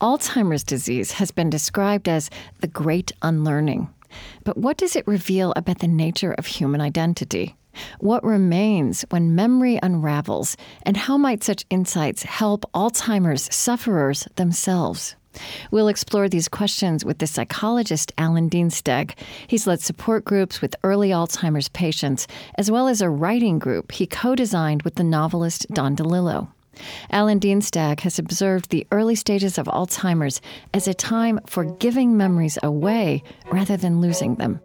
Alzheimer's disease has been described as the great unlearning. But what does it reveal about the nature of human identity? What remains when memory unravels, and how might such insights help Alzheimer's sufferers themselves? We'll explore these questions with the psychologist Alan Dienstag. He's led support groups with early Alzheimer's patients, as well as a writing group he co designed with the novelist Don DeLillo. Alan Dienstag has observed the early stages of Alzheimer's as a time for giving memories away rather than losing them.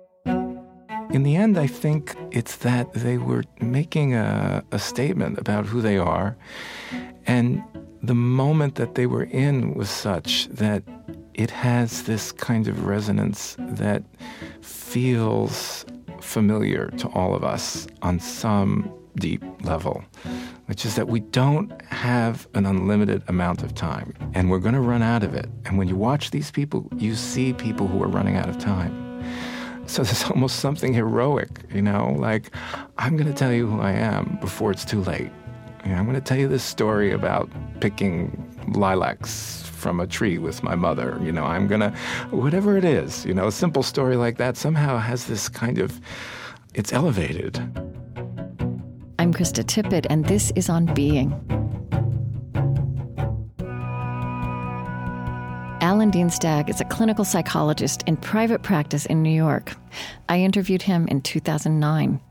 In the end, I think it's that they were making a, a statement about who they are, and the moment that they were in was such that it has this kind of resonance that feels familiar to all of us on some deep level which is that we don't have an unlimited amount of time and we're going to run out of it. And when you watch these people, you see people who are running out of time. So there's almost something heroic, you know, like I'm going to tell you who I am before it's too late. I'm going to tell you this story about picking lilacs from a tree with my mother. You know, I'm going to, whatever it is, you know, a simple story like that somehow has this kind of, it's elevated. I'm Krista Tippett, and this is On Being. Alan Dienstag is a clinical psychologist in private practice in New York. I interviewed him in 2009.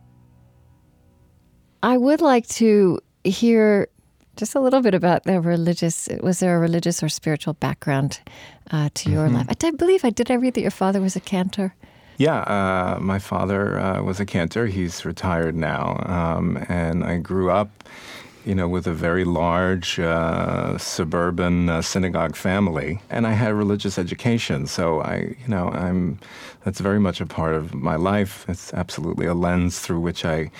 I would like to hear just a little bit about the religious. Was there a religious or spiritual background uh, to your mm-hmm. life? I, I believe I did. I read that your father was a cantor. Yeah, uh, my father uh, was a cantor. He's retired now, um, and I grew up, you know, with a very large uh, suburban uh, synagogue family, and I had a religious education. So I, you know, I'm that's very much a part of my life. It's absolutely a lens through which I.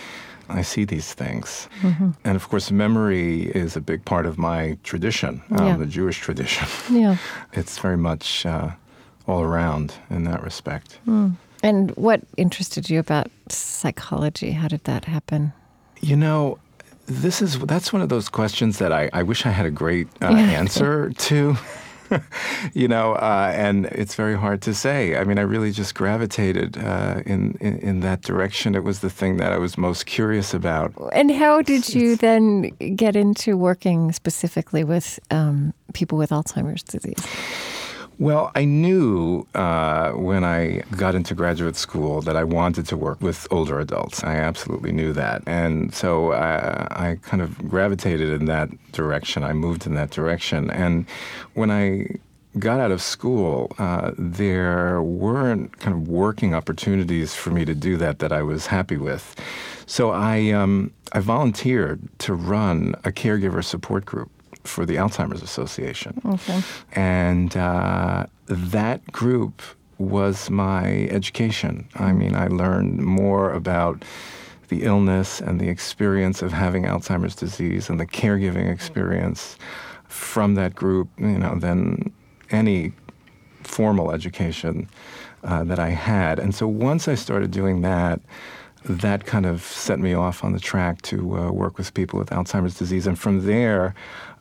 I see these things. Mm-hmm. And of course, memory is a big part of my tradition, um, yeah. the Jewish tradition. Yeah. it's very much uh, all around in that respect. Mm. And what interested you about psychology? How did that happen? You know, this is that's one of those questions that I, I wish I had a great uh, answer to. you know, uh, and it's very hard to say. I mean, I really just gravitated uh, in, in, in that direction. It was the thing that I was most curious about. And how did you then get into working specifically with um, people with Alzheimer's disease? Well, I knew uh, when I got into graduate school that I wanted to work with older adults. I absolutely knew that. And so uh, I kind of gravitated in that direction. I moved in that direction. And when I got out of school, uh, there weren't kind of working opportunities for me to do that that I was happy with. So I, um, I volunteered to run a caregiver support group for the Alzheimer's Association. Okay. And uh, that group was my education. I mean, I learned more about the illness and the experience of having Alzheimer's disease and the caregiving experience from that group, you know, than any formal education uh, that I had. And so once I started doing that, that kind of set me off on the track to uh, work with people with Alzheimer's disease. And from there,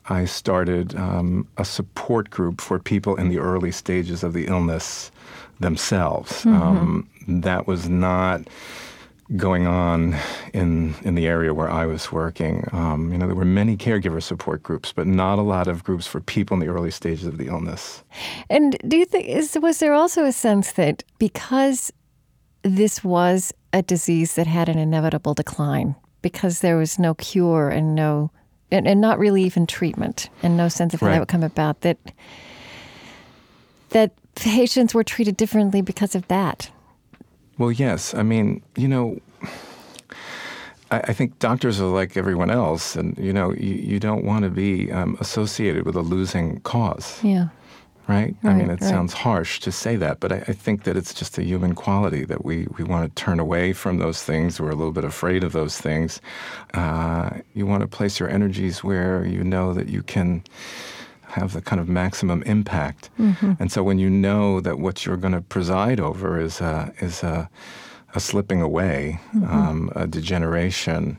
I started um, a support group for people in the early stages of the illness themselves. Mm-hmm. Um, that was not going on in in the area where I was working. Um, you know, there were many caregiver support groups, but not a lot of groups for people in the early stages of the illness. And do you think is was there also a sense that because this was a disease that had an inevitable decline, because there was no cure and no and, and not really even treatment and no sense of how right. that would come about that that patients were treated differently because of that well yes i mean you know I, think doctors are like everyone else, and you know, you, you don't want to be um, associated with a losing cause. Yeah right? right I mean, it right. sounds harsh to say that, but I, I, think that it's just a human quality that we, we want to turn away from those things. We're a little bit afraid of those things. Uh, you want to place your energies where you know that you can have the kind of maximum impact. Mm-hmm. And so when you know that what you're going to preside over is a, is a, a slipping away, mm-hmm. um, a degeneration,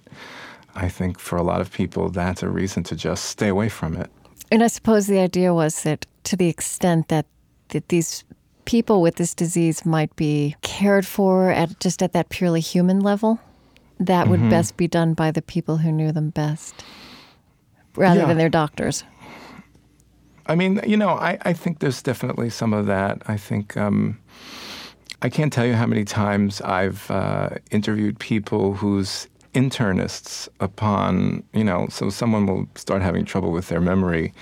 I think for a lot of people that's a reason to just stay away from it. And I suppose the idea was that to the extent that, that these people with this disease might be cared for at just at that purely human level, that would mm-hmm. best be done by the people who knew them best rather yeah. than their doctors. I mean, you know, I, I think there's definitely some of that. I think um, I can't tell you how many times I've uh, interviewed people whose internists upon, you know, so someone will start having trouble with their memory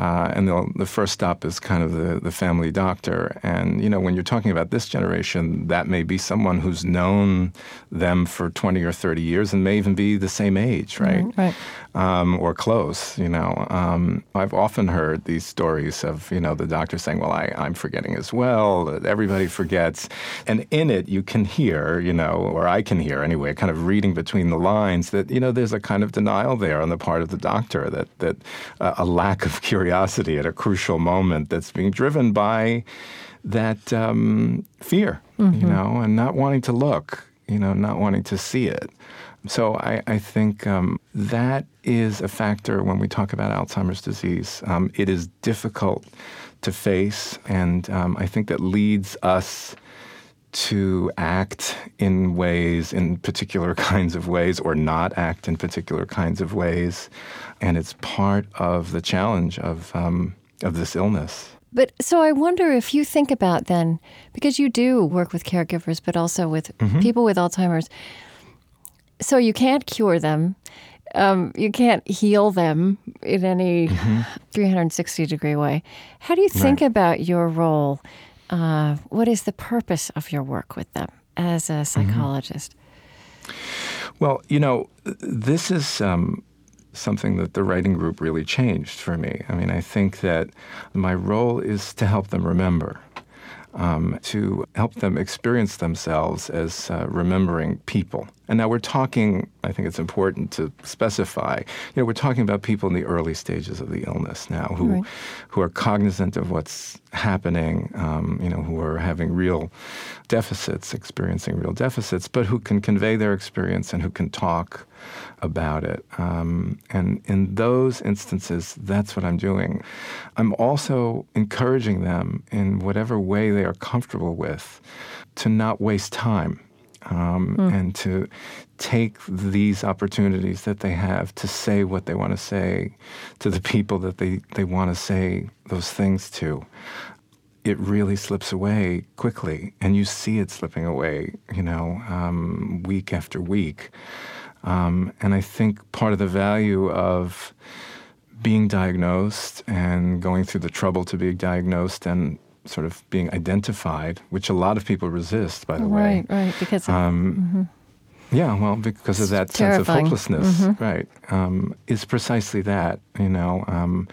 uh, and the first stop is kind of the, the family doctor. And, you know, when you're talking about this generation, that may be someone who's known them for 20 or 30 years and may even be the same age, right? Mm, right. Um, or close, you know. Um, I've often heard these stories of, you know, the doctor saying, well, I, I'm forgetting as well. Everybody forgets. And in it, you can hear, you know, or I can hear anyway, kind of reading between the lines that, you know, there's a kind of denial there on the part of the doctor that, that uh, a lack of curiosity curiosity at a crucial moment that's being driven by that um, fear, mm-hmm. you know, and not wanting to look, you know, not wanting to see it. So I, I think um, that is a factor when we talk about Alzheimer's disease. Um, it is difficult to face, and um, I think that leads us to act in ways, in particular kinds of ways, or not act in particular kinds of ways. And it's part of the challenge of, um, of this illness. But so I wonder if you think about then, because you do work with caregivers, but also with mm-hmm. people with Alzheimer's. So you can't cure them. Um, you can't heal them in any mm-hmm. 360 degree way. How do you think right. about your role uh, what is the purpose of your work with them as a mm-hmm. psychologist? Mm-hmm. Well, you know, this is um, something that the writing group really changed for me. I mean, I think that my role is to help them remember. Um, to help them experience themselves as uh, remembering people. And now we're talking, I think it's important to specify, you know, we're talking about people in the early stages of the illness now who, right. who are cognizant of what's happening, um, you know, who are having real deficits, experiencing real deficits, but who can convey their experience and who can talk about it. Um, and in those instances, that's what I'm doing. I'm also encouraging them in whatever way they are comfortable with to not waste time um, mm. and to take these opportunities that they have to say what they want to say to the people that they, they want to say those things to. It really slips away quickly, and you see it slipping away, you know, um, week after week. Um, and I think part of the value of being diagnosed and going through the trouble to be diagnosed and sort of being identified, which a lot of people resist, by the right, way. Right, right, because of, um, mm-hmm. yeah, well, because it's of that terrifying. sense of hopelessness, mm-hmm. right? Um, is precisely that, you know, um,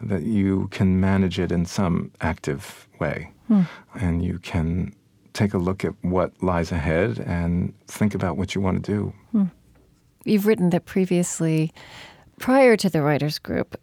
that you can manage it in some active way, hmm. and you can take a look at what lies ahead and think about what you want to do. Hmm. You've written that previously, prior to the writers group,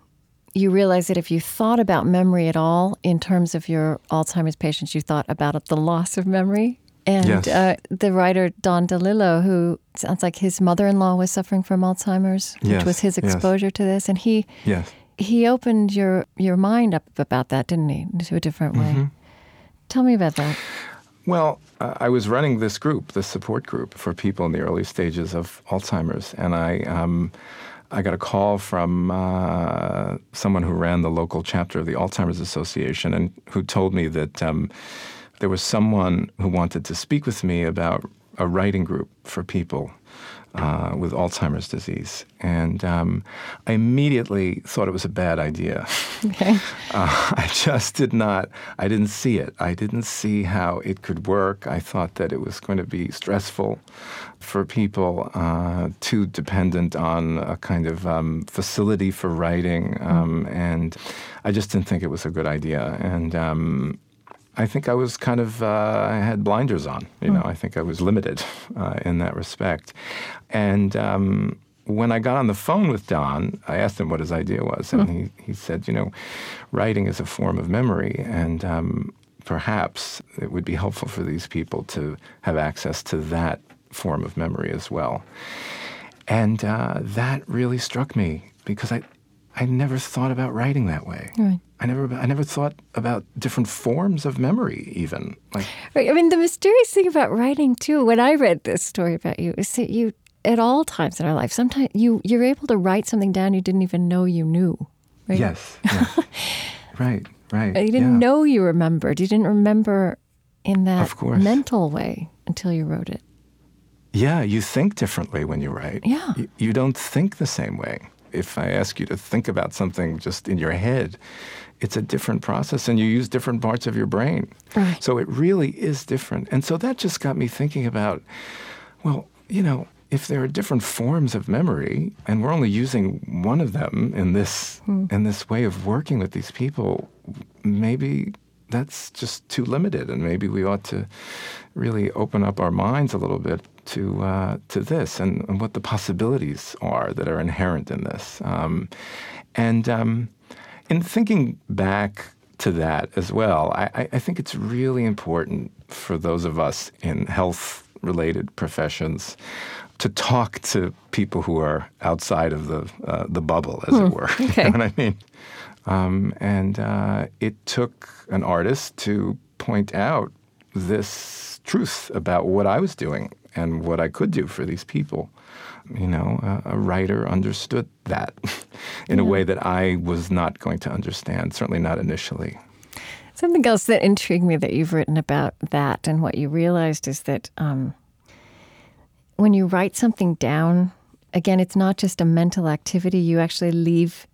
you realize that if you thought about memory at all in terms of your Alzheimer's patients, you thought about the loss of memory. And yes. uh, the writer Don DeLillo, who sounds like his mother-in-law was suffering from Alzheimer's, which yes. was his exposure yes. to this, and he yes. he opened your your mind up about that, didn't he, into a different way? Mm-hmm. Tell me about that. Well, I was running this group, this support group for people in the early stages of Alzheimer's, and I. Um, I got a call from uh, someone who ran the local chapter of the Alzheimer's Association and who told me that um, there was someone who wanted to speak with me about a writing group for people uh, with Alzheimer's disease. And um, I immediately thought it was a bad idea. Okay. Uh, I just did not, I didn't see it. I didn't see how it could work. I thought that it was going to be stressful for people, uh, too dependent on a kind of um, facility for writing. Um, mm. And I just didn't think it was a good idea. And um, I think I was kind of uh, I had blinders on. You know, hmm. I think I was limited uh, in that respect. And um, when I got on the phone with Don, I asked him what his idea was, and hmm. he, he said, you know, writing is a form of memory, and um, perhaps it would be helpful for these people to have access to that form of memory as well. And uh, that really struck me because I, I never thought about writing that way. Right. I never I never thought about different forms of memory even. Like Right. I mean, the mysterious thing about writing too, when I read this story about you, is that you, at all times in our life, sometimes you you're able to write something down you didn't even know you knew. Right? yes. yes. right. Right. You didn't yeah. know you remembered. You didn't remember in that Of course. mental way until you wrote it. Yeah, you think differently when you write. Yeah. You, you don't think the same way. If I ask you to think about something just in your head, it's a different process and you use different parts of your brain. Right. So it really is different. And so that just got me thinking about, well, you know, if there are different forms of memory and we're only using one of them in this hmm. in this way of working with these people, maybe that's just too limited, and maybe we ought to really open up our minds a little bit to uh, to this and, and what the possibilities are that are inherent in this. Um, and um, in thinking back to that as well, I, I- think it's really important for those of us in health-related professions to talk to people who are outside of the uh, the bubble, as it were. okay. You know what I mean? Um, and uh, it took an artist to point out this truth about what I was doing and what I could do for these people. You know, a, a writer understood that in a way that I was not going to understand, certainly not initially. Something else that intrigued me that you've written about that and what you realized is that um, when you write something down, again, it's not just a mental activity. You actually leave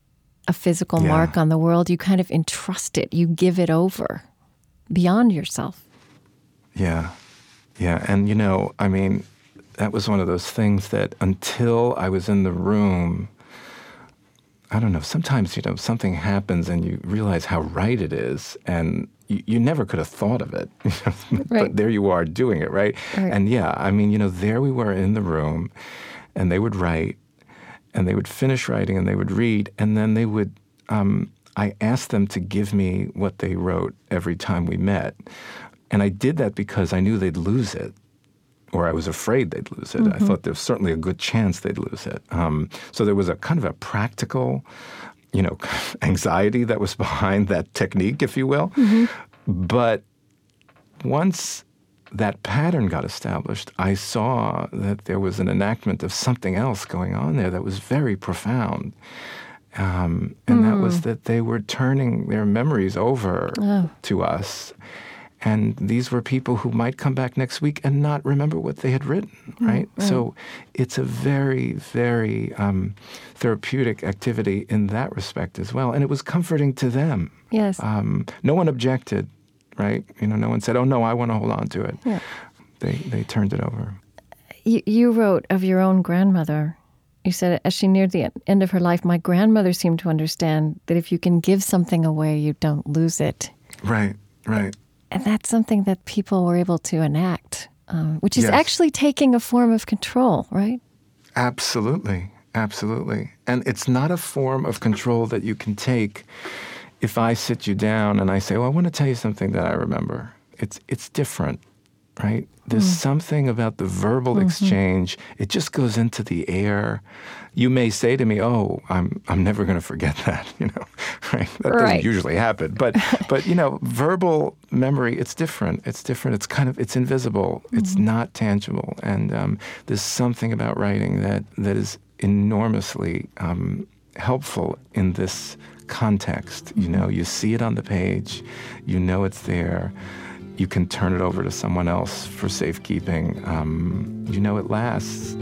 a physical Yeah. mark on the world. You kind of entrust it, you give it over beyond yourself. Yeah. Yeah. And, you know, I mean, that was one of those things that until I was in the room, I don't know, sometimes, you know, something happens and you realize how right it is. And you, you never could have thought of it. you Right. But there you are doing it, right? Right. And yeah, I mean, you know, there we were in the room and they would write and they would finish writing and they would read and then they would um, i asked them to give me what they wrote every time we met and i did that because i knew they'd lose it or i was afraid they'd lose it. I thought there was certainly a good chance they'd lose it. Um, so there was a kind of a practical you know anxiety that was behind that technique if you will. But once that pattern got established, I saw that there was an enactment of something else going on there that was very profound. Um, and that was that they were turning their memories over to us. And these were people who might come back next week and not remember what they had written, right? So it's a very, very um, therapeutic activity in that respect as well. And it was comforting to them. Yes. Um, no one objected, right? You know, no one said, "Oh no, I want to hold on to it." Yeah. They they turned it over. You, you wrote of your own grandmother. You said, as she neared the end of her life, my grandmother seemed to understand that if you can give something away, you don't lose it. Right, right. And that's something that people were able to enact, um, which is Yes. actually taking a form of control, right? Absolutely, absolutely. And it's not a form of control that you can take if I sit you down and I say, "Well, I want to tell you something that I remember." It's it's different, right? There's something about the verbal exchange. It just goes into the air. You may say to me, "Oh, I'm I'm never going to forget that," you know, right? That Right. doesn't usually happen, but but you know, verbal memory, it's different. It's different. It's kind of it's invisible. It's not tangible, and um, there's something about writing that that is enormously um, helpful in this context. You know, you see it on the page, you know it's there. You can turn it over to someone else for safekeeping. Um, you know it lasts.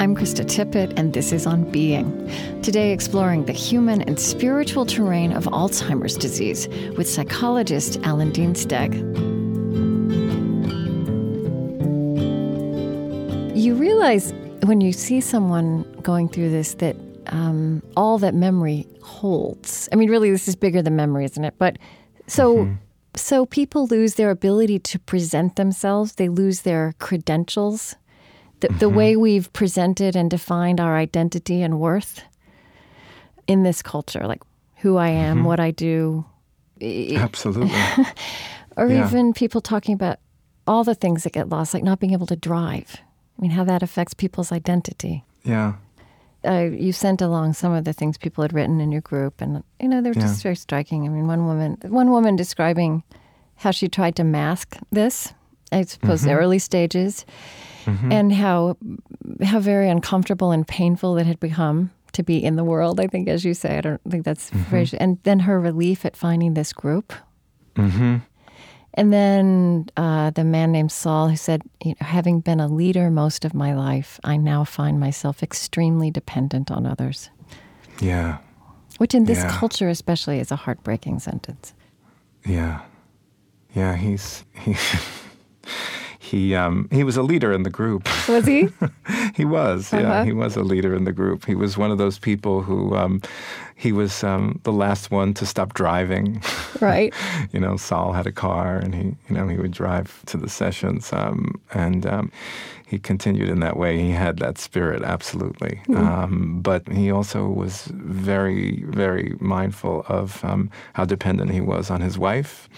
I'm Krista Tippett, and this is On Being. Today, exploring the human and spiritual terrain of Alzheimer's disease with psychologist Alan Dienstag. Realize when you see someone going through this that um, all that memory holds. I mean, really, this is bigger than memory, isn't it? But so, so people lose their ability to present themselves. They lose their credentials the, the way we've presented and defined our identity and worth in this culture. Like, who I am, mm-hmm. what I do. Absolutely. or yeah. even people talking about all the things that get lost, like not being able to drive. I mean, how that affects people's identity. Yeah. Uh, you sent along some of the things people had written in your group, and you know they're yeah. just very striking. I mean, one woman, one woman describing how she tried to mask this, I suppose, mm-hmm. the early stages, mm-hmm. and how how very uncomfortable and painful it had become to be in the world. I think, as you say, I don't think that's mm-hmm. very. And then her relief at finding this group. And then uh, the man named Saul who said, you know, having been a leader most of my life, I now find myself extremely dependent on others. Yeah. Which in this yeah. culture especially is a heartbreaking sentence. Yeah. Yeah, he's he he um, he was a leader in the group. Was he? he was. Uh-huh. Yeah, he was a leader in the group. He was one of those people who um, he was um, the last one to stop driving. Right. you know, Saul had a car, and he you know he would drive to the sessions, um, and um, he continued in that way. He had that spirit, absolutely. Mm-hmm. Um, but he also was very, very mindful of how dependent he was on his wife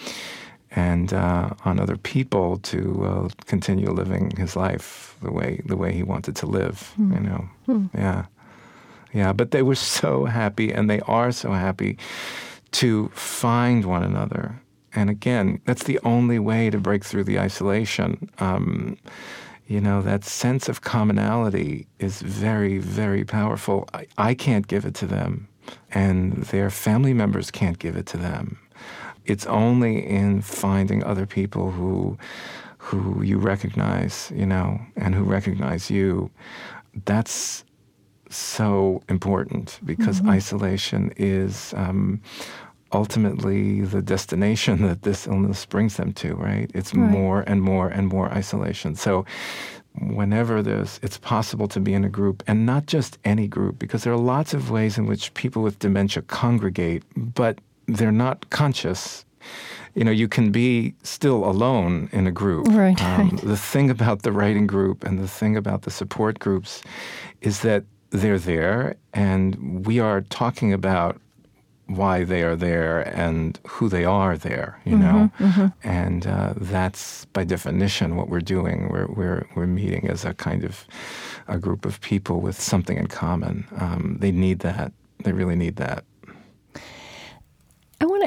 and uh, on other people to uh, continue living his life the way the way he wanted to live. Mm. You know, mm. yeah, yeah. But they were so happy, and they are so happy to find one another. And again, that's the only way to break through the isolation. Um, you know, that sense of commonality is very, very powerful. I, I can't give it to them, and their family members can't give it to them it's only in finding other people who who you recognize, you know, and who recognize you. That's so important because mm-hmm. isolation is um, ultimately the destination that this illness brings them to, right? It's right. more and more and more isolation. So whenever there's it's possible to be in a group and not just any group because there are lots of ways in which people with dementia congregate but they're not conscious. You know, you can be still alone in a group. Right, um, right. The thing about the writing group and the thing about the support groups is that they're there and we are talking about why they are there and who they are there, you know, mm-hmm, mm-hmm. and uh, that's by definition what we're doing. We're we're we're meeting as a kind of a group of people with something in common. Um, they need that. They really need that.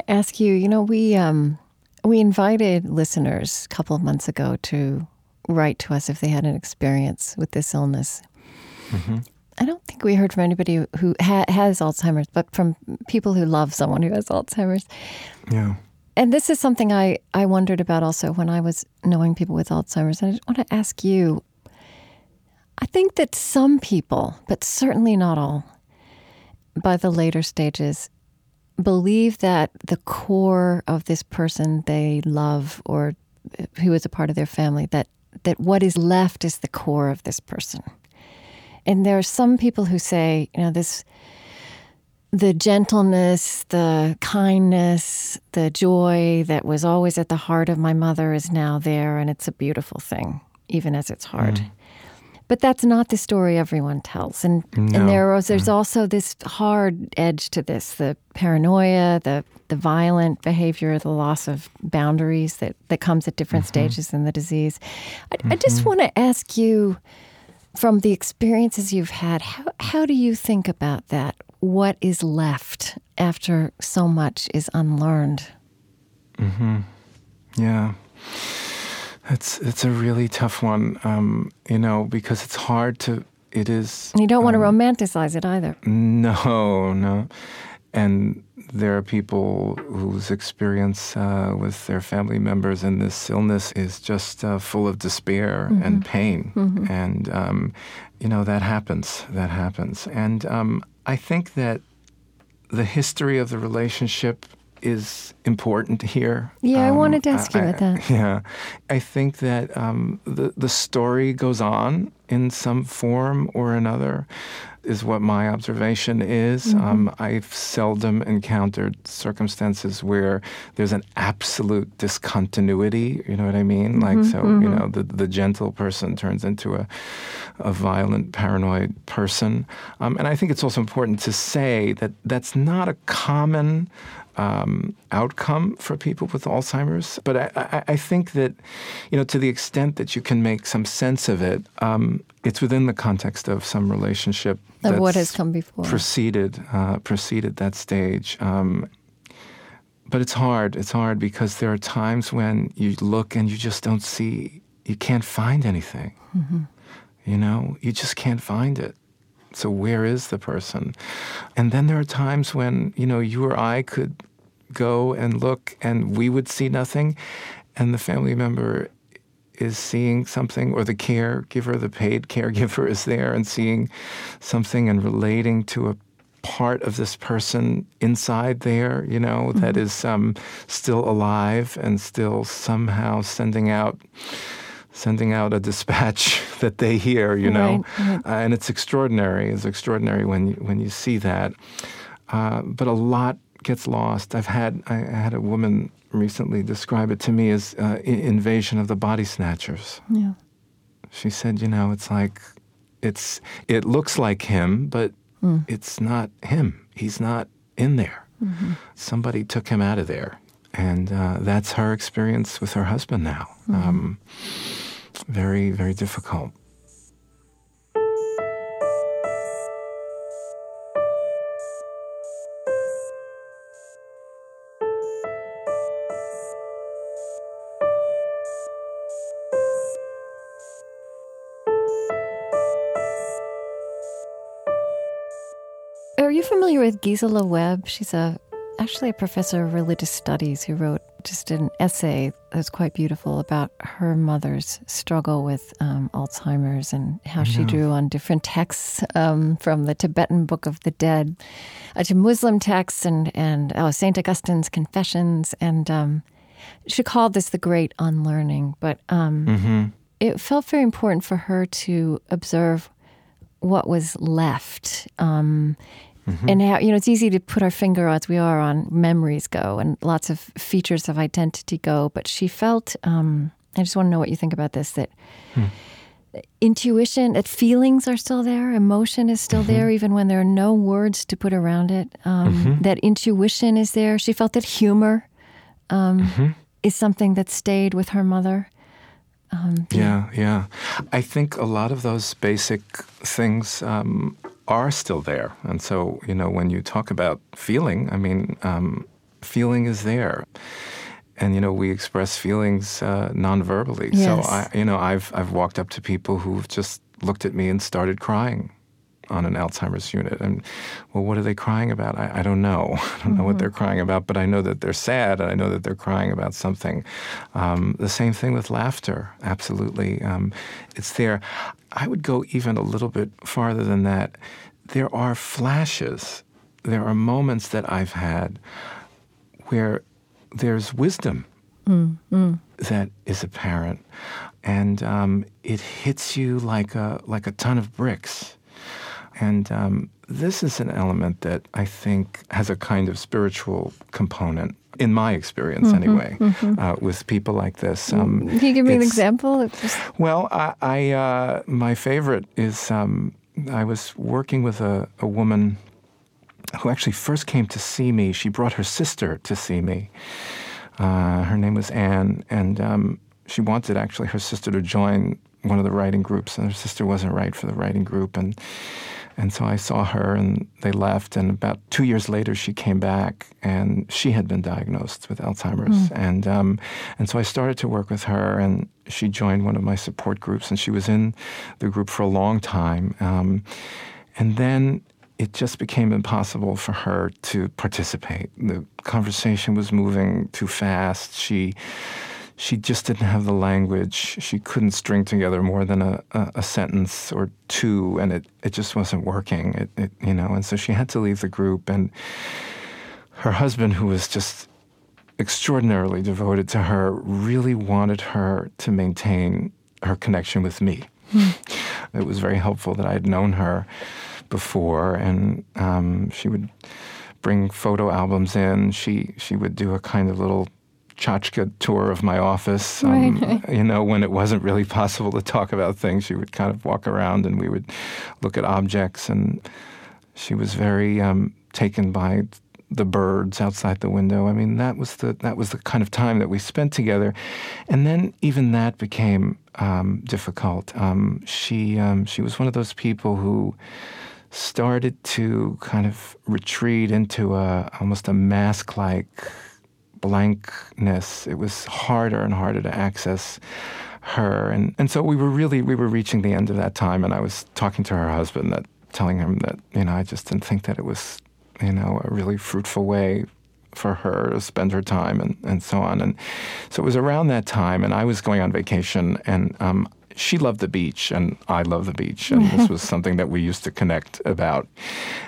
Ask you. You know, we um, we invited listeners a couple of months ago to write to us if they had an experience with this illness. Mm-hmm. I don't think we heard from anybody who ha- has Alzheimer's, but from people who love someone who has Alzheimer's. Yeah. And this is something I, I wondered about also when I was knowing people with Alzheimer's. And I just want to ask you I think that some people, but certainly not all, by the later stages, believe that the core of this person they love or who is a part of their family that that what is left is the core of this person. And there are some people who say, you know, this the gentleness, the kindness, the joy that was always at the heart of my mother is now there and it's a beautiful thing, even as it's hard. Mm. But that's not the story everyone tells. And no. and there was, there's mm. also this hard edge to this, the paranoia, the the violent behavior, the loss of boundaries that, that comes at different mm-hmm. stages in the disease. I, mm-hmm. I just mm-hmm. want to ask you from the experiences you've had, how, how do you think about that? What is left after so much is unlearned? Mm-hmm. Yeah. It's it's a really tough one, um, you know, because it's hard to. It is. And you don't want to um, romanticize it either. No, no, and there are people whose experience uh, with their family members in this illness is just uh, full of despair mm-hmm. and pain, mm-hmm. and um, you know that happens. That happens, and um, I think that the history of the relationship is important here. Yeah, um, I wanted to ask you about that. Yeah, I think that um, the the story goes on in some form or another. is what my observation is. Mm-hmm. Um, I've seldom encountered circumstances where there's an absolute discontinuity. You know what I mean? Like, so you know, the the gentle person turns into a a violent, paranoid person. Um, and I think it's also important to say that that's not a common um, outcome for people with Alzheimer's. But I, I, I, think that, you know, to the extent that you can make some sense of it, um, it's within the context of some relationship of what has come before, preceded uh, preceded that stage. Um, but it's hard. It's hard because there are times when you look and you just don't see. You can't find anything. Mm-hmm. You know, you just can't find it. So where is the person? And then there are times when, you know, you or I could go and look and we would see nothing and the family member is seeing something or the caregiver, the paid caregiver is there and seeing something and relating to a part of this person inside there, you know, mm-hmm. that is um, still alive and still somehow sending out sending out a dispatch that they hear, you know, right, right. Uh, and it's extraordinary. It's extraordinary when you, when you see that. Uh, but a lot gets lost. I've had I had a woman recently describe it to me as uh, invasion of the body snatchers. Yeah. She said, you know, it's like it's it looks like him, but mm. it's not him. He's not in there. Mm-hmm. Somebody took him out of there, and uh, that's her experience with her husband now. Mm-hmm. Um, very, very difficult. Are you familiar with Gisela Webb? She's a actually a professor of religious studies who wrote just an essay that was quite beautiful about her mother's struggle with um, Alzheimer's and how she drew on different texts um, from the Tibetan Book of the Dead uh, to Muslim texts and and oh, Saint Augustine's Confessions, and um, she called this the Great Unlearning. But um, mm-hmm. it felt very important for her to observe what was left um, Mm-hmm. And how, you know, it's easy to put our finger as we are on memories go and lots of features of identity go. But she felt, um, I just want to know what you think about this, that hmm. intuition, that feelings are still there, emotion is still mm-hmm. there, even when there are no words to put around it, um, mm-hmm. that intuition is there. She felt that humor um, mm-hmm. is something that stayed with her mother. Um, yeah, yeah. I think a lot of those basic things um, are still there. And so, you know, when you talk about feeling, I mean, um, feeling is there. And you know, we express feelings uh, non-verbally. Yes. So I, you know, I've I've walked up to people who've just looked at me and started crying on an Alzheimer's unit. And well, what are they crying about? I, I don't know. I don't know mm-hmm. what they're crying about, but I know that they're sad and I know that they're crying about something. Um, the same thing with laughter, absolutely. Um, it's there. I would go even a little bit farther than that. There are flashes, there are moments that I've had where there's wisdom mm, mm. that is apparent, and um, it hits you like a like a ton of bricks. And um, this is an element that I think has a kind of spiritual component, in my experience mm-hmm, anyway, mm-hmm. Uh, with people like this. Um, Can you give me an example? Well, I, I uh, my favorite is um, I was working with a, a woman who actually first came to see me. She brought her sister to see me. Uh, her name was Anne, and um, she wanted actually her sister to join one of the writing groups, and her sister wasn't right for the writing group, and and so I saw her, and they left. And about two years later, she came back, and she had been diagnosed with Alzheimer's. Mm. And um, and so I started to work with her, and she joined one of my support groups, and she was in the group for a long time. Um, and then it just became impossible for her to participate. The conversation was moving too fast. She she just didn't have the language. She couldn't string together more than a, a, a sentence or two, and it, it just wasn't working. It, it, you know, and so she had to leave the group. And her husband, who was just extraordinarily devoted to her, really wanted her to maintain her connection with me. Mm. It was very helpful that I had known her before, and um, she would bring photo albums in. She she would do a kind of little tchotchke tour of my office. Um, right. You know, when it wasn't really possible to talk about things, she would kind of walk around and we would look at objects. And she was very um, taken by the birds outside the window. I mean, that was the that was the kind of time that we spent together. And then even that became um, difficult. Um, she um, she was one of those people who started to kind of retreat into a almost a mask-like blankness. It was harder and harder to access her, and and so we were really we were reaching the end of that time. And I was talking to her husband that telling him that you know I just didn't think that it was you know a really fruitful way for her to spend her time and, and so on. And so it was around that time, and I was going on vacation, and um, she loved the beach, and I love the beach, and this was something that we used to connect about.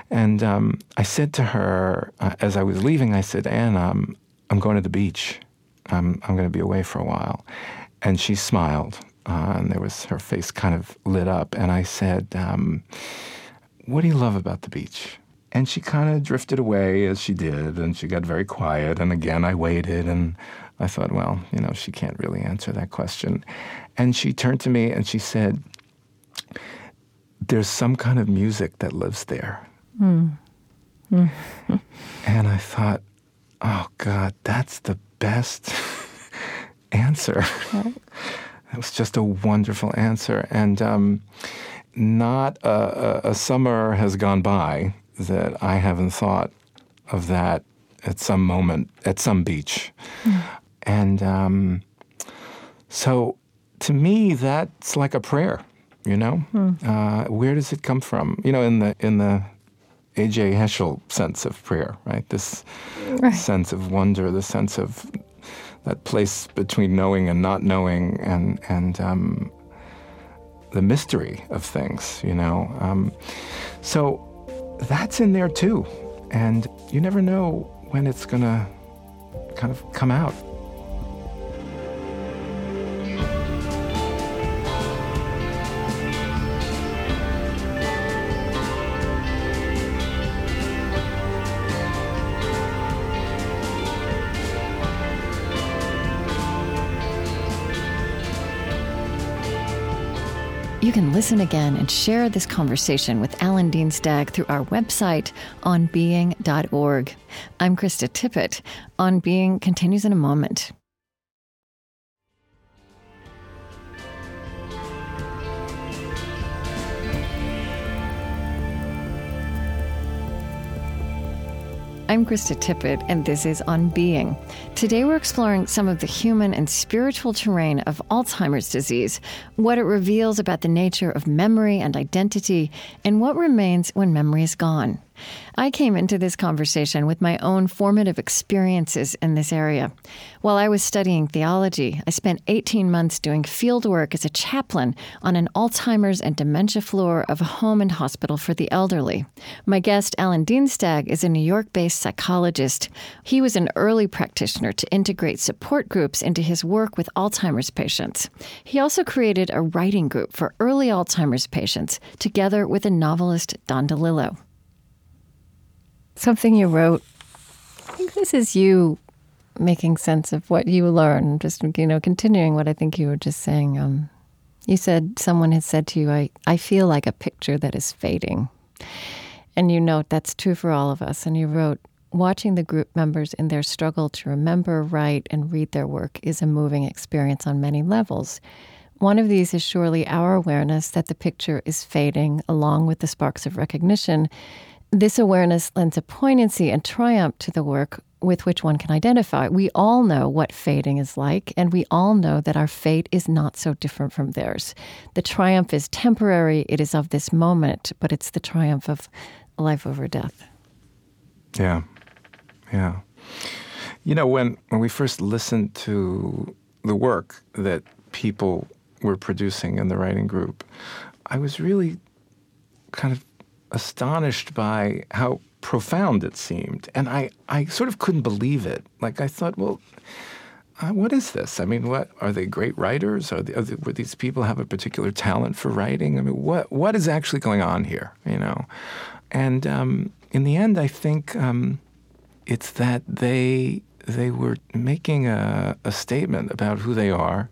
And um, I said to her uh, as I was leaving, I said, Anne, um, I'm going to the beach. I'm, I'm going to be away for a while. And she smiled, uh, and there was her face kind of lit up. And I said, um, What do you love about the beach? And she kind of drifted away as she did, and she got very quiet. And again, I waited, and I thought, well, you know, she can't really answer that question. And she turned to me and she said, There's some kind of music that lives there. Mm. Mm. and I thought, oh, God, that's the best answer. That was just a wonderful answer. And um, not a, a, a summer has gone by that I haven't thought of that at some moment at some beach. Mm. And um, so to me, that's like a prayer. You know, mm. uh, where does it come from? You know, in the in the A.J. Heschel sense of prayer, right? This right. sense of wonder, the sense of that place between knowing and not knowing, and and um, the mystery of things. You know, um, so that's in there too, and you never know when it's gonna kind of come out. You can listen again and share this conversation with Alan Dean Dienstag through our website, onbeing.org. I'm Krista Tippett. On Being continues in a moment. I'm Krista Tippett, and this is On Being. Today, we're exploring some of the human and spiritual terrain of Alzheimer's disease, what it reveals about the nature of memory and identity, and what remains when memory is gone. I came into this conversation with my own formative experiences in this area. While I was studying theology, I spent 18 months doing field work as a chaplain on an Alzheimer's and dementia floor of a home and hospital for the elderly. My guest, Alan Dienstag, is a New York based psychologist. He was an early practitioner to integrate support groups into his work with Alzheimer's patients. He also created a writing group for early Alzheimer's patients, together with the novelist, Don DeLillo something you wrote. I think this is you making sense of what you learned, just, you know, continuing what I think you were just saying. Um, you said someone has said to you, I, I feel like a picture that is fading. And you note that's true for all of us. And you wrote, watching the group members in their struggle to remember, write, and read their work is a moving experience on many levels. One of these is surely our awareness that the picture is fading, along with the sparks of recognition this awareness lends a poignancy and triumph to the work with which one can identify. We all know what fading is like, and we all know that our fate is not so different from theirs. The triumph is temporary, it is of this moment, but it's the triumph of life over death. Yeah, yeah. You know, when, when we first listened to the work that people were producing in the writing group, I was really kind of astonished by how profound it seemed. And I, I sort of couldn't believe it. Like, I thought, well, uh, what is this? I mean, what are they great writers? Are, they, are they, were these people have a particular talent for writing? I mean, what what is actually going on here? You know, and um, in the end, I think um, it's that they they were making a, a statement about who they are,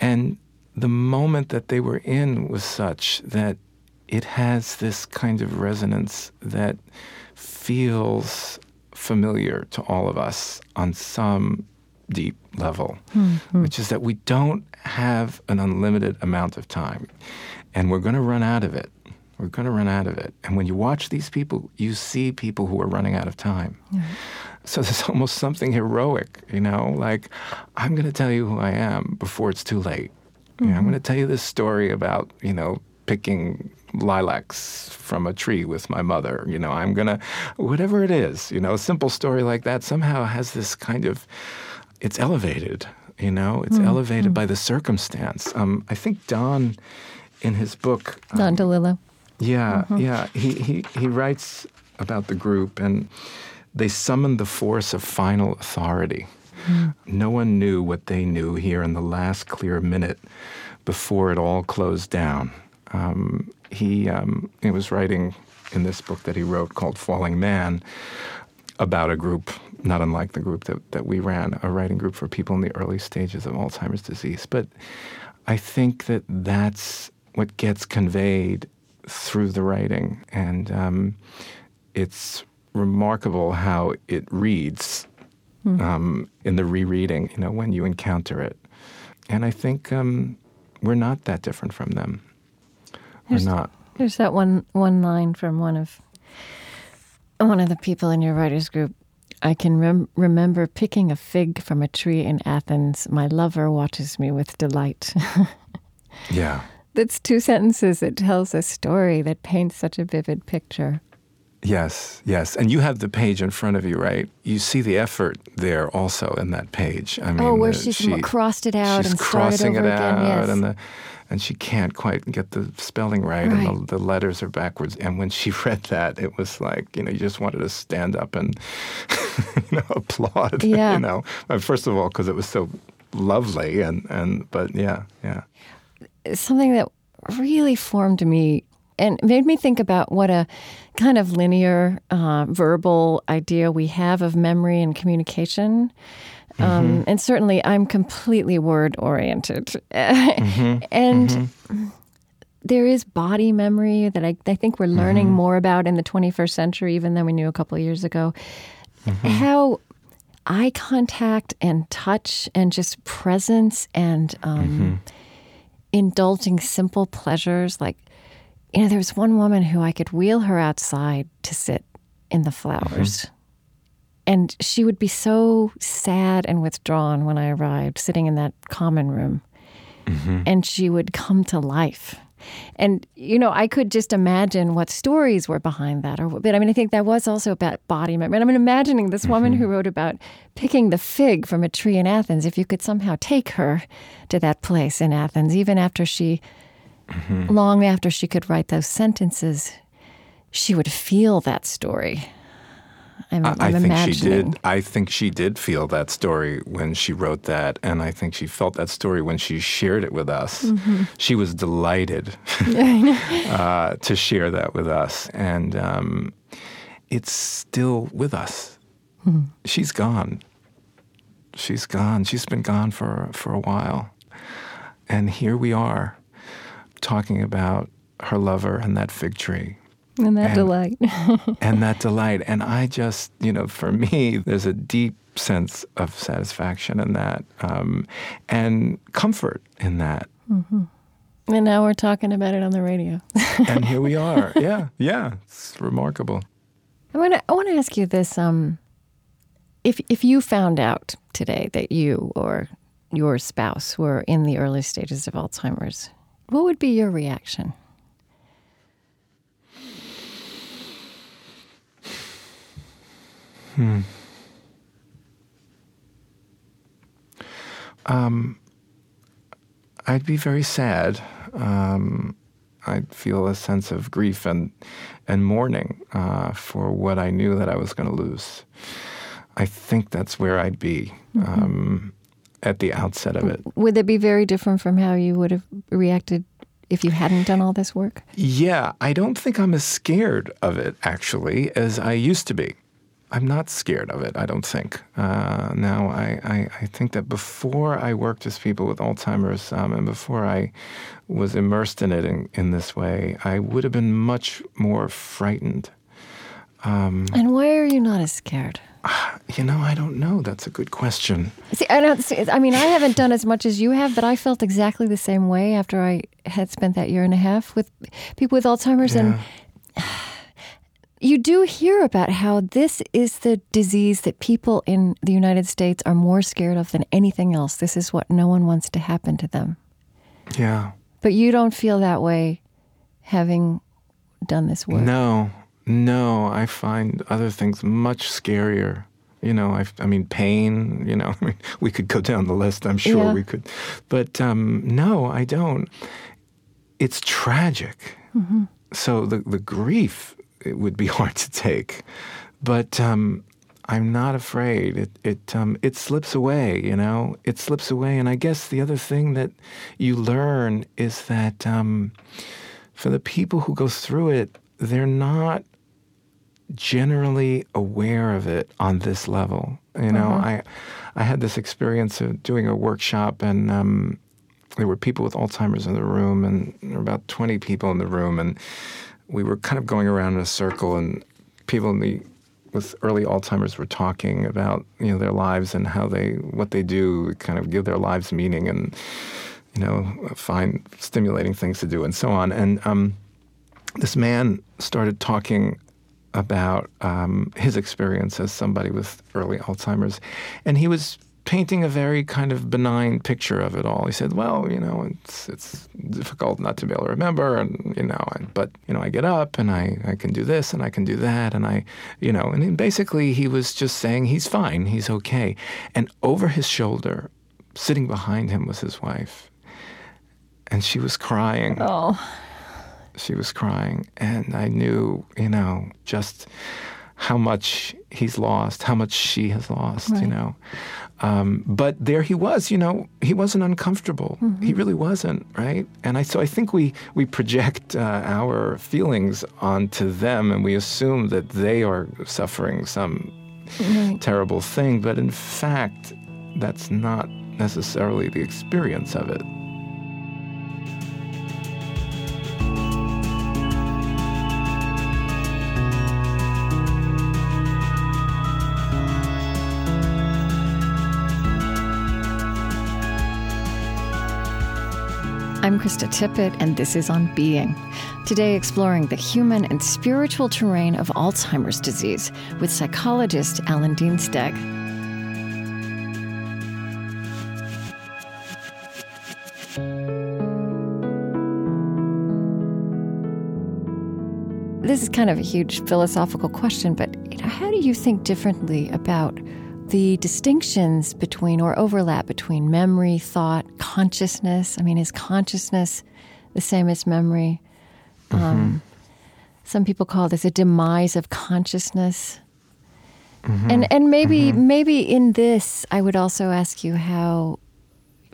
and the moment that they were in was such that it has this kind of resonance that feels familiar to all of us on some deep level, mm-hmm. which is that we don't have an unlimited amount of time and we're going to run out of it. We're going to run out of it. And when you watch these people, you see people who are running out of time. Yeah. So there's almost something heroic, you know, like, I'm going to tell you who I am before it's too late. Mm-hmm. You know, I'm going to tell you this story about, you know, picking lilacs from a tree with my mother. You know, I'm going to, whatever it is, you know, a simple story like that somehow has this kind of, it's elevated, you know, it's mm-hmm. elevated by the circumstance. Um, I think Don, in his book, um, Don DeLillo. Yeah, mm-hmm. yeah. He, he, he writes about the group and they summoned the force of final authority. Mm. No one knew what they knew here in the last clear minute before it all closed down. Um, he, um, he was writing in this book that he wrote called Falling Man about a group not unlike the group that, that we ran, a writing group for people in the early stages of Alzheimer's disease. But I think that that's what gets conveyed through the writing. And um, it's remarkable how it reads mm. um, in the rereading, you know, when you encounter it. And I think um, we're not that different from them. There's, not. There's that one one line from one of one of the people in your writers group. I can rem- remember picking a fig from a tree in Athens. My lover watches me with delight. yeah. That's two sentences that tells a story that paints such a vivid picture. Yes, yes. And you have the page in front of you, right? You see the effort there also in that page. I oh, mean, oh, where uh, she's she, crossed it out and crossing it out, yes. and the and she can't quite get the spelling right, right. and the, the, letters are backwards. And when she read that, it was like you know you just wanted to stand up and you know applaud. Yeah. You know, first of all because it was so lovely, and and but yeah, yeah. Something that really formed me and made me think about what a kind of linear uh, verbal idea we have of memory and communication. Um, mm-hmm. and certainly, I'm completely word oriented. mm-hmm. And mm-hmm. there is body memory that I, I think we're learning mm-hmm. more about in the 21st century, even than we knew a couple of years ago. Mm-hmm. How eye contact and touch and just presence and um, mm-hmm. indulging simple pleasures like you know, there was one woman who I could wheel her outside to sit in the flowers. Mm-hmm. And she would be so sad and withdrawn when I arrived, sitting in that common room. Mm-hmm. And she would come to life. And, you know, I could just imagine what stories were behind that. Or, but I mean, I think that was also about body memory. And I'm imagining this woman mm-hmm. who wrote about picking the fig from a tree in Athens, if you could somehow take her to that place in Athens, even after she Mm-hmm. Long after she could write those sentences, she would feel that story. I'm, I'm I think she did. I think she did feel that story when she wrote that, and I think she felt that story when she shared it with us. Mm-hmm. She was delighted uh, to share that with us, and um, it's still with us. Mm-hmm. She's gone. She's gone. She's been gone for for a while, and here we are talking about her lover and that fig tree. And that and, delight. and that delight. And I just, you know, for me, there's a deep sense of satisfaction in that um, and comfort in that. Mm-hmm. And now we're talking about it on the radio. and here we are. Yeah, yeah. It's remarkable. I want to I want to ask you this. Um, if if you found out today that you or your spouse were in the early stages of Alzheimer's, what would be your reaction? Hmm. Um, I'd be very sad. Um, I'd feel a sense of grief and and mourning uh, for what I knew that I was going to lose. I think that's where I'd be. Mm-hmm. Um, at the outset of it. Would that be very different from how you would have reacted if you hadn't done all this work? Yeah, I don't think I'm as scared of it actually as I used to be. I'm not scared of it, I don't think. Uh, now, I, I, I, think that before I worked with people with Alzheimer's um, and before I was immersed in it in, in this way, I would have been much more frightened. Um, and why are you not as scared? You know, I don't know. That's a good question. See, I don't. See, I mean, I haven't done as much as you have, but I felt exactly the same way after I had spent that year and a half with people with Alzheimer's, yeah. and you do hear about how this is the disease that people in the United States are more scared of than anything else. This is what no one wants to happen to them. Yeah. But you don't feel that way, having done this work. No, no, I find other things much scarier. You know, I, I mean, pain. You know, we could go down the list. I'm sure yeah. we could, but um, no, I don't. It's tragic. Mm-hmm. So the the grief it would be hard to take, but um, I'm not afraid. It it um, it slips away. You know, it slips away. And I guess the other thing that you learn is that um, for the people who go through it, they're not generally aware of it on this level. You know, mm-hmm. I I had this experience of doing a workshop, and um, there were people with Alzheimer's in the room, and there were about twenty people in the room, and we were kind of going around in a circle, and people in the with early Alzheimer's were talking about you know their lives and how they what they do, kind of give their lives meaning, and you know find stimulating things to do, and so on, and. Um, this man started talking about um, his experience as somebody with early Alzheimer's. And he was painting a very kind of benign picture of it all. He said, "Well, you know, it's it's difficult not to be able to remember, and you know, I, but you know, I get up and I, I can do this and I can do that, and I, you know, and basically he was just saying he's fine, he's okay, and over his shoulder, sitting behind him was his wife, and she was crying. Oh she was crying, and I knew, you know, just how much he's lost, how much she has lost, right. you know. Um, but there he was, you know, he wasn't uncomfortable. Mm-hmm. He really wasn't, right? And I so I think we we project uh, our feelings onto them, and we assume that they are suffering some right. terrible thing. But in fact, that's not necessarily the experience of it. I'm Krista Tippett, and this is On Being. Today, exploring the human and spiritual terrain of Alzheimer's disease with psychologist Alan Dienstag. This is kind of a huge philosophical question, but how do you think differently about the distinctions between or overlap between memory, thought, consciousness. I mean, is consciousness the same as memory? Mm-hmm. Um, some people call this a demise of consciousness. Mm-hmm. And and maybe mm-hmm. maybe in this, I would also ask you how,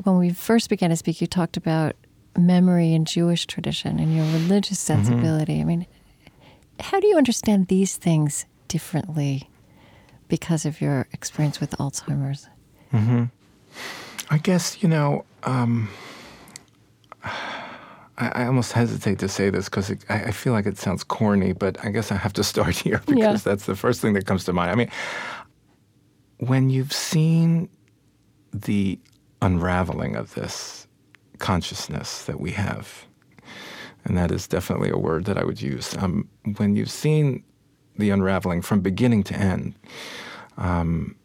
when we first began to speak, you talked about memory and Jewish tradition and your religious mm-hmm. sensibility. I mean, how do you understand these things differently because of your experience with Alzheimer's? Mm-hmm. I guess, you know, um, I, I, almost hesitate to say this because I, I, feel like it sounds corny, but I guess I have to start here because yeah. that's the first thing that comes to mind. I mean, when you've seen the unraveling of this consciousness that we have, and that is definitely a word that I would use, um, when you've seen the unraveling from beginning to end, um,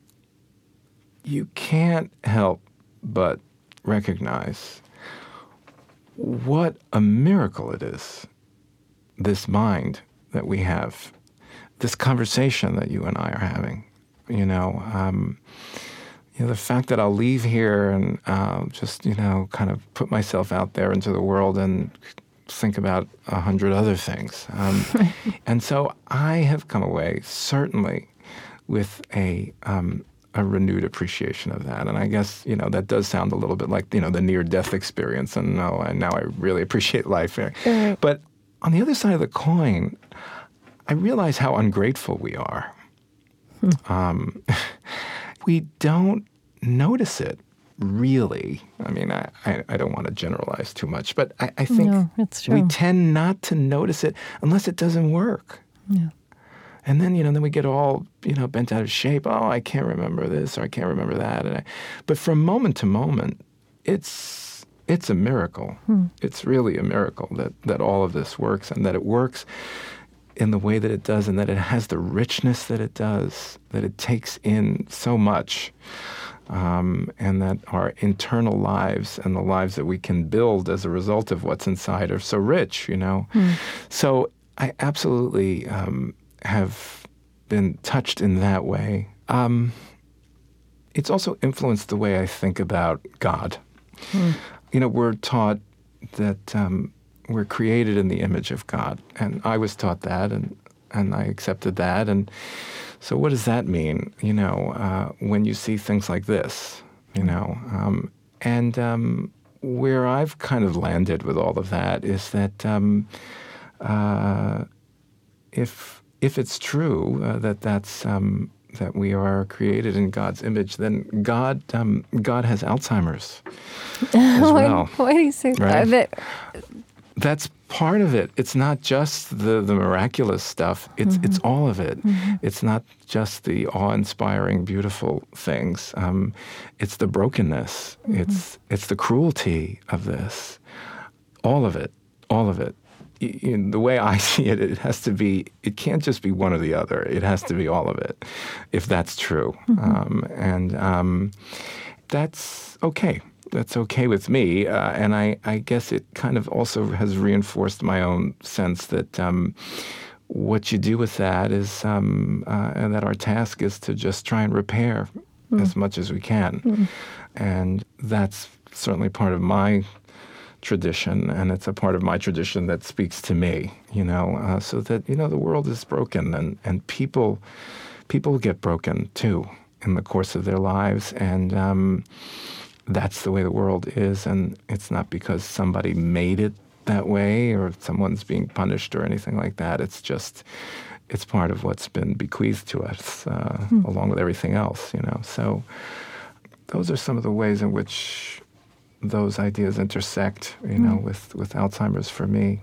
you can't help but recognize what a miracle it is, this mind that we have, this conversation that you and I are having. You know, um, you know, the fact that I'll leave here and uh, just, you know, kind of put myself out there into the world and think about a hundred other things. Um, and so I have come away certainly with a um, a renewed appreciation of that. And I guess you know that does sound a little bit like you know the near death experience. And no, and now I really appreciate life. Right. But on the other side of the coin, I realize how ungrateful we are. Hmm. Um, we don't notice it really. I mean, I, I, I, don't want to generalize too much, but I, I think no, we tend not to notice it unless it doesn't work. Yeah. And then, you know, then we get all, you know, bent out of shape. Oh, I can't remember this or I can't remember that. I, but from moment to moment, it's it's a miracle. Hmm. It's really a miracle that, that all of this works and that it works in the way that it does and that it has the richness that it does, that it takes in so much. Um, and that our internal lives and the lives that we can build as a result of what's inside are so rich, you know. Hmm. So I absolutely um, have been touched in that way. Um, it's also influenced the way I think about God. Hmm. You know, we're taught that um, we're created in the image of God, and I was taught that, and and I accepted that. And so, what does that mean? You know, uh, when you see things like this, you know, um, and um, where I've kind of landed with all of that is that um, uh, if if it's true uh, that that's um, that we are created in God's image, then God um, God has Alzheimer's as why, well. Why do you say right? that? That's part of it. It's not just the, the miraculous stuff. It's mm-hmm. it's all of it. Mm-hmm. It's not just the awe-inspiring, beautiful things. Um, it's the brokenness. Mm-hmm. It's it's the cruelty of this. All of it. All of it in the way I see it, it has to be, it can't just be one or the other. It has to be all of it, if that's true. Mm-hmm. Um, and um, that's okay. That's okay with me. Uh, and I, I guess it kind of also has reinforced my own sense that um, what you do with that is, um, uh, and that our task is to just try and repair mm. as much as we can. Mm. And that's certainly part of my tradition, and it's a part of my tradition that speaks to me. You know, uh, so that you know the world is broken, and and people people get broken too in the course of their lives, and um, that's the way the world is, and it's not because somebody made it that way or someone's being punished or anything like that. It's just it's part of what's been bequeathed to us uh, hmm. along with everything else. You know, so those are some of the ways in which those ideas intersect, you know, mm. with, with Alzheimer's for me.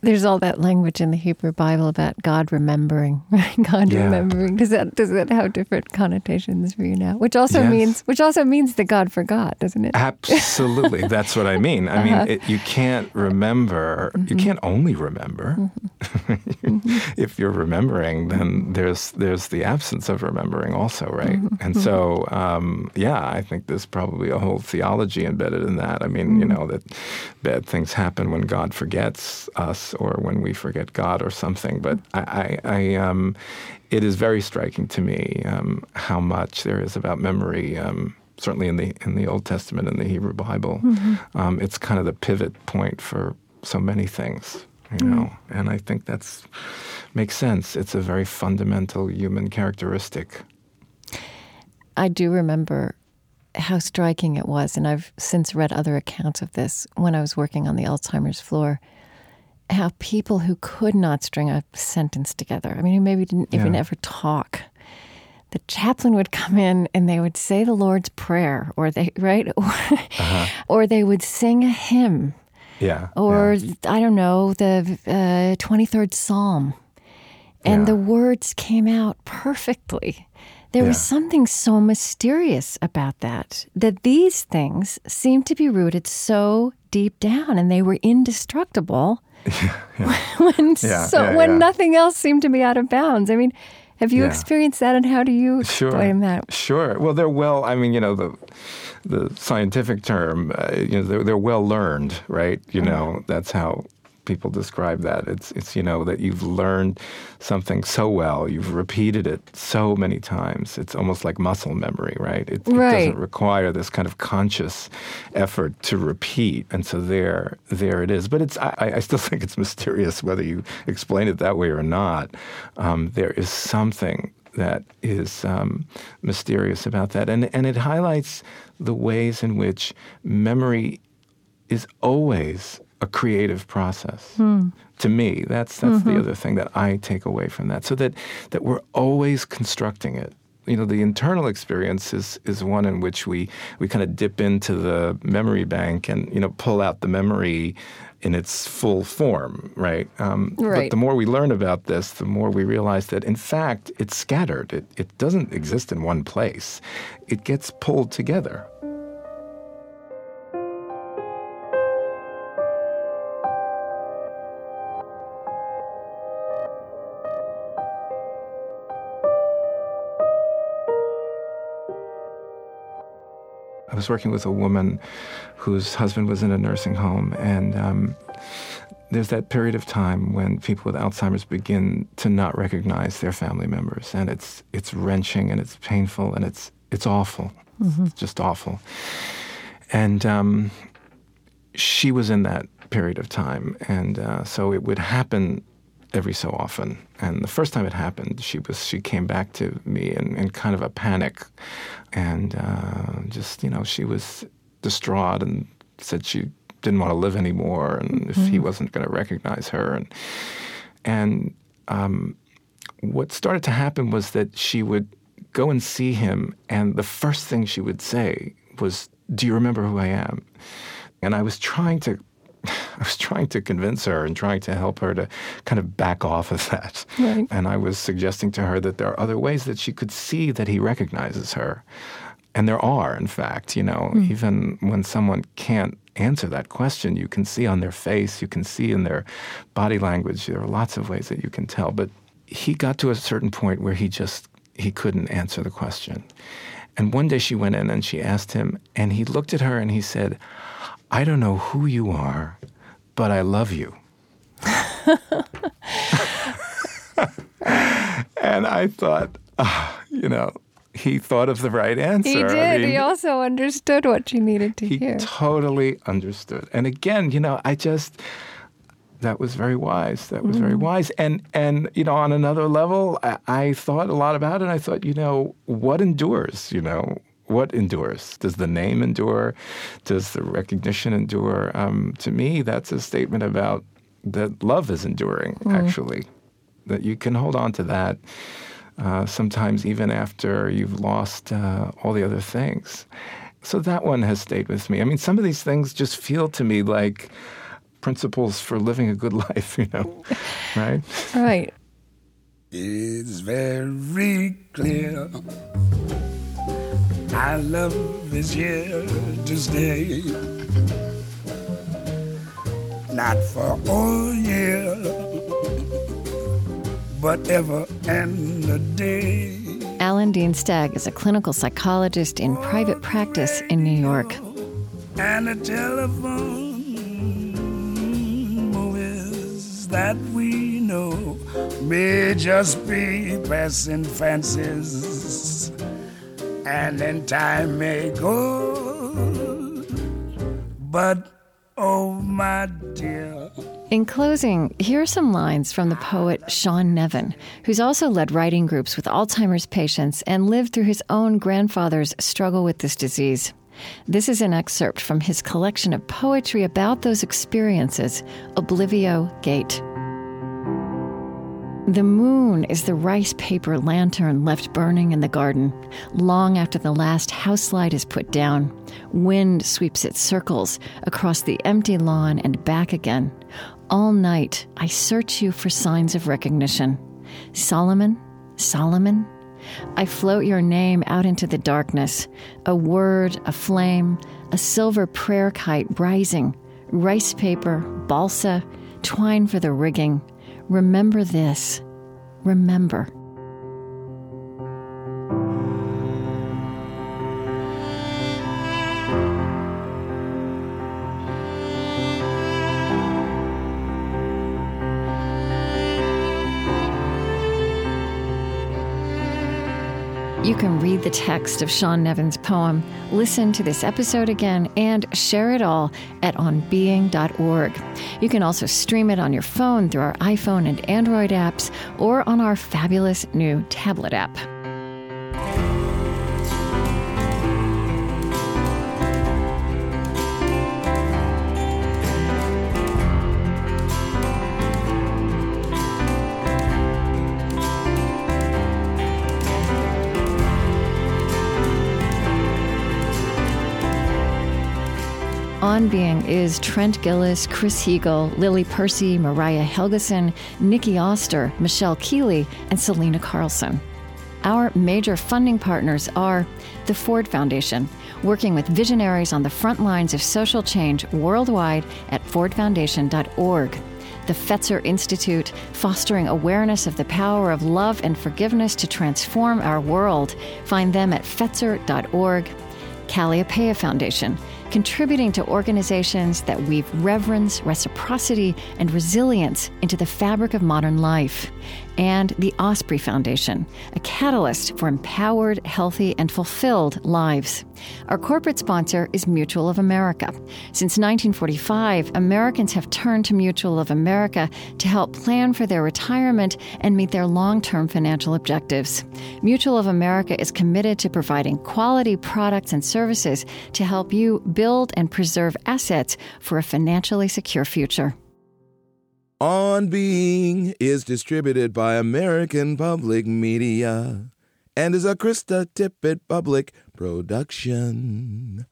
There's all that language in the Hebrew Bible about God remembering, right? God yeah. remembering. Does that does that have different connotations for you now? Which also yes. means which also means that God forgot, doesn't it? Absolutely, that's what I mean. I uh-huh. mean, it, you can't remember. Mm-hmm. You can't only remember. Mm-hmm. if you're remembering, then there's there's the absence of remembering also, right? Mm-hmm. And so, um, yeah, I think there's probably a whole theology embedded in that. I mean, you mm-hmm. know that bad things happen when God forgets us or when we forget God or something. But I, I, I um, it is very striking to me um, how much there is about memory. Um, certainly in the in the Old Testament and the Hebrew Bible, mm-hmm. Um, it's kind of the pivot point for so many things. You know, mm-hmm. and I think that's makes sense. It's a very fundamental human characteristic. I do remember how striking it was, and I've since read other accounts of this when I was working on the Alzheimer's floor how people who could not string a sentence together, I mean, who maybe didn't yeah. even ever talk, the chaplain would come in and they would say the Lord's Prayer, or they, right? Or, uh-huh. or they would sing a hymn. Yeah. Or, yeah. I don't know, the uh, 23rd Psalm. And yeah. the words came out perfectly. There yeah. was something so mysterious about that, that these things seemed to be rooted so deep down and they were indestructible when so when nothing else seemed to be out of bounds. I mean, have you experienced that, and how do you sure. explain that? Sure. Well, they're well. I mean, you know the the scientific term. Uh, you know, they're, they're well learned, right? You mm-hmm. know, that's how people describe that. It's it's you know that you've learned something so well, you've repeated it so many times. It's almost like muscle memory, right? It, right. it doesn't require this kind of conscious effort to repeat, and so there there it is. But it's I, I still think it's mysterious whether you explain it that way or not. Um, there is something that is um, mysterious about that. And, and it highlights the ways in which memory is always a creative process. Hmm. To me, that's that's mm-hmm. the other thing that I take away from that. So that that we're always constructing it. You know, the internal experience is is one in which we we kind of dip into the memory bank and you know pull out the memory in its full form, right? Um, right? But the more we learn about this, the more we realize that, in fact, it's scattered. It, it doesn't exist in one place, it gets pulled together. Was working with a woman whose husband was in a nursing home, and um, there's that period of time when people with Alzheimer's begin to not recognize their family members, and it's it's wrenching and it's painful and it's it's awful. Mm-hmm. It's just awful. And um, she was in that period of time, and uh, so it would happen every so often. And the first time it happened, she was she came back to me in, in kind of a panic, and uh, just you know she was distraught and said she didn't want to live anymore, and mm-hmm. if he mm-hmm. wasn't going to recognize her, and and um, what started to happen was that she would go and see him, and the first thing she would say was, "Do you remember who I am?" And I was trying to I was trying to convince her and trying to help her to kind of back off of that. Right. And I was suggesting to her that there are other ways that she could see that he recognizes her. And there are, in fact, you know, mm. even when someone can't answer that question, you can see on their face, you can see in their body language. There are lots of ways that you can tell. But he got to a certain point where he just he couldn't answer the question. And one day she went in and she asked him, and he looked at her and he said, I don't know who you are, but I love you. and I thought, oh, you know, he thought of the right answer. He did. I mean, he also understood what she needed to he hear. He totally understood. And again, you know, I just that was very wise. That was mm. very wise. And and you know, on another level, I, I, thought a lot about it. I thought, you know, what endures? You know, what endures? Does the name endure? Does the recognition endure? Um, to me, that's a statement about that love is enduring, mm. actually. That you can hold on to that uh, sometimes even after you've lost uh, all the other things. So that one has stayed with me. I mean, some of these things just feel to me like principles for living a good life, you know, right? Right. It's very clear our love is here to stay. Not for all year, but ever and a day. Alan Dienstag is a clinical psychologist in private practice in New York. And the telephone movies that we know may just be passing fancies and then time may go. But, oh, my dear. In closing, here are some lines from the poet Sean Nevin, who's also led writing groups with Alzheimer's patients and lived through his own grandfather's struggle with this disease. This is an excerpt from his collection of poetry about those experiences, Oblivio Gate. The moon is the rice paper lantern left burning in the garden, long after the last house light is put down. Wind sweeps its circles across the empty lawn and back again. All night, I search you for signs of recognition. Solomon, Solomon, I float your name out into the darkness, a word, a flame, a silver prayer kite rising, rice paper, balsa, twine for the rigging Remember this. Remember. You can read the text of Sean Nevin's poem, listen to this episode again, and share it all at onbeing.org. You can also stream it on your phone through our iPhone and Android apps or on our fabulous new tablet app. On Being is Trent Gilliss, Chris Heagle, Lily Percy, Mariah Helgeson, Nikki Oster, Michelle Keeley, and Selena Carlson. Our major funding partners are the Ford Foundation, working with visionaries on the front lines of social change worldwide at fordfoundation.org. The Fetzer Institute, fostering awareness of the power of love and forgiveness to transform our world. Find them at fetzer.org. Kalliopeia Foundation, contributing to organizations that weave reverence, reciprocity, and resilience into the fabric of modern life. And the Osprey Foundation, a catalyst for empowered, healthy, and fulfilled lives. Our corporate sponsor is Mutual of America. Since 1945, Americans have turned to Mutual of America to help plan for their retirement and meet their long term financial objectives. Mutual of America is committed to providing quality products and services to help you build and preserve assets for a financially secure future. On Being is distributed by American Public Media and is a Krista Tippett Public production.